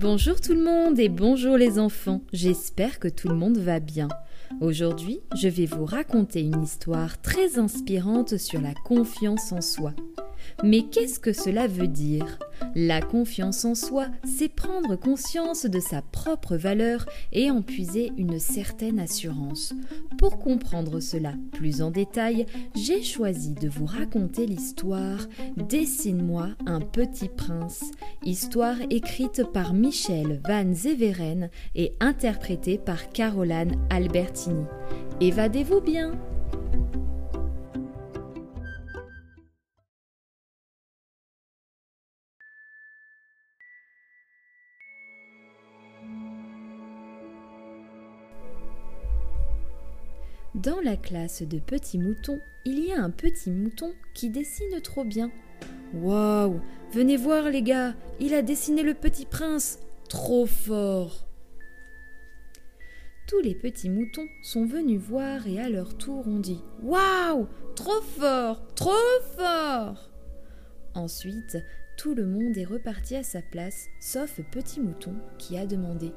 Bonjour tout le monde et bonjour les enfants, j'espère que tout le monde va bien. Aujourd'hui, je vais vous raconter une histoire très inspirante sur la confiance en soi. Mais qu'est-ce que cela veut dire? La confiance en soi, c'est prendre conscience de sa propre valeur et en puiser une certaine assurance. Pour comprendre cela plus en détail, j'ai choisi de vous raconter l'histoire Dessine-moi un petit prince, histoire écrite par Michel Van Zeveren et interprétée par Caroline Albertini. Évadez-vous bien Dans la classe de petits moutons, il y a un petit mouton qui dessine trop bien. Waouh Venez voir les gars, il a dessiné le petit prince. Trop fort Tous les petits moutons sont venus voir et à leur tour ont dit Waouh Trop fort Trop fort Ensuite, tout le monde est reparti à sa place, sauf Petit Mouton qui a demandé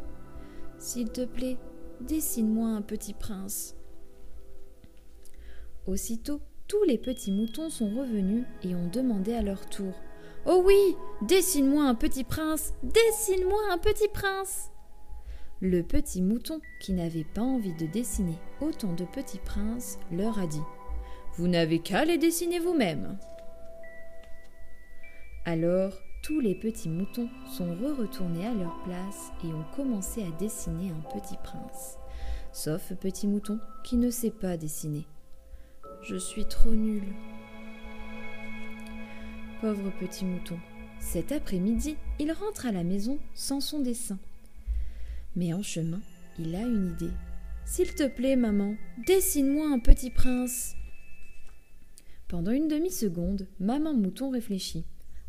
S'il te plaît, dessine-moi un petit prince. Aussitôt, tous les petits moutons sont revenus et ont demandé à leur tour Oh oui, dessine-moi un petit prince, dessine-moi un petit prince. Le petit mouton, qui n'avait pas envie de dessiner autant de petits princes, leur a dit Vous n'avez qu'à les dessiner vous-même. Alors, tous les petits moutons sont re-retournés à leur place et ont commencé à dessiner un petit prince. Sauf Petit Mouton, qui ne sait pas dessiner. Je suis trop nul. Pauvre petit mouton. Cet après-midi, il rentre à la maison sans son dessin. Mais en chemin, il a une idée. S'il te plaît, maman, dessine-moi un petit prince. Pendant une demi-seconde, maman mouton réfléchit.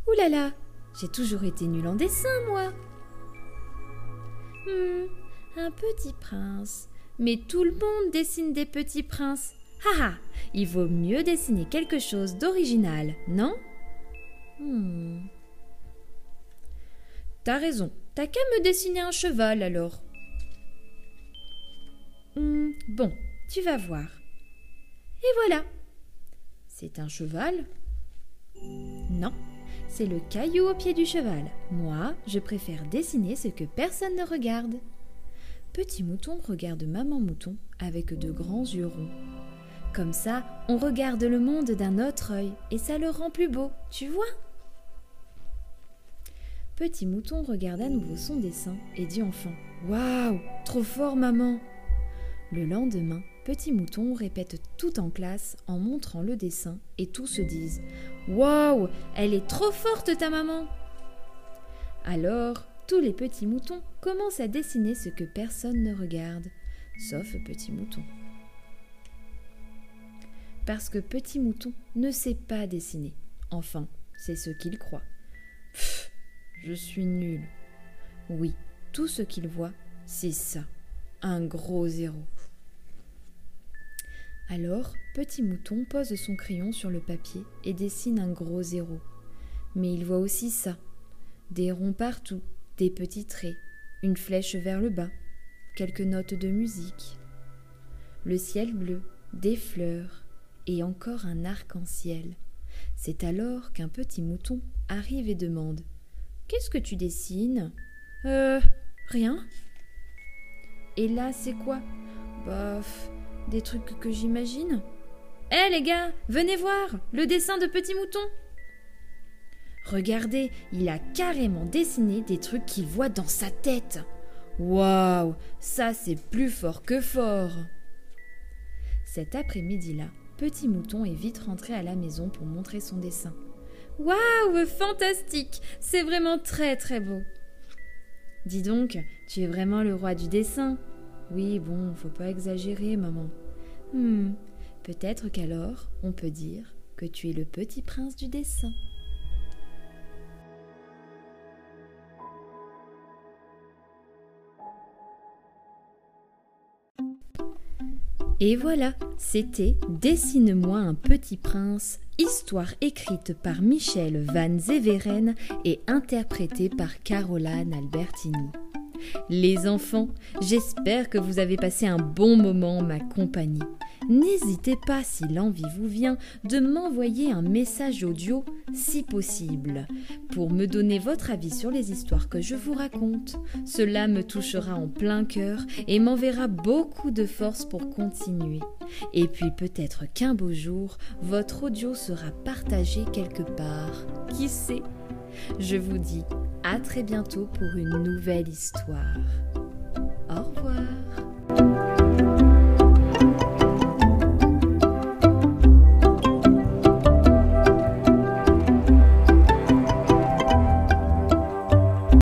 Ouh là là, j'ai toujours été nul en dessin, moi. Hmm, un petit prince. Mais tout le monde dessine des petits princes. Haha, il vaut mieux dessiner quelque chose d'original, non? Hmm. T'as raison, t'as qu'à me dessiner un cheval alors. Hmm, bon, tu vas voir. Et voilà. C'est un cheval? Non, c'est le caillou au pied du cheval. Moi, je préfère dessiner ce que personne ne regarde. Petit mouton regarde maman mouton avec de grands yeux ronds. Comme ça, on regarde le monde d'un autre œil et ça le rend plus beau, tu vois. Petit mouton regarde à nouveau son dessin et dit enfin Waouh Trop fort, maman! Le lendemain, Petit mouton répète tout en classe en montrant le dessin et tous se disent Waouh Elle est trop forte, ta maman! Alors, tous les petits moutons commencent à dessiner ce que personne ne regarde, sauf Petit mouton parce que Petit Mouton ne sait pas dessiner. Enfin, c'est ce qu'il croit. Pfff, je suis nul. Oui, tout ce qu'il voit, c'est ça, un gros zéro. Alors, Petit Mouton pose son crayon sur le papier et dessine un gros zéro. Mais il voit aussi ça, des ronds partout, des petits traits, une flèche vers le bas, quelques notes de musique, le ciel bleu, des fleurs, et encore un arc-en-ciel. C'est alors qu'un petit mouton arrive et demande Qu'est-ce que tu dessines? Euh. Rien. Et là, c'est quoi? Bof, des trucs que j'imagine? Hé les gars, venez voir le dessin de Petit Mouton Regardez, il a carrément dessiné des trucs qu'il voit dans sa tête. Waouh, ça c'est plus fort que fort. Cet après-midi-là, Petit Mouton est vite rentré à la maison pour montrer son dessin. Waouh, fantastique C'est vraiment très très beau. Dis donc, tu es vraiment le roi du dessin. Oui, bon, faut pas exagérer, maman. Hmm, peut-être qu'alors on peut dire que tu es le petit prince du dessin. Et voilà, c'était Dessine-moi un petit prince, Histoire écrite par Michel Van Zeveren et interprétée par Caroline Albertini. Les enfants, j'espère que vous avez passé un bon moment en ma compagnie. N'hésitez pas, si l'envie vous vient, de m'envoyer un message audio, si possible, pour me donner votre avis sur les histoires que je vous raconte. Cela me touchera en plein cœur et m'enverra beaucoup de force pour continuer. Et puis peut-être qu'un beau jour, votre audio sera partagé quelque part. Qui sait? Je vous dis à très bientôt pour une nouvelle histoire.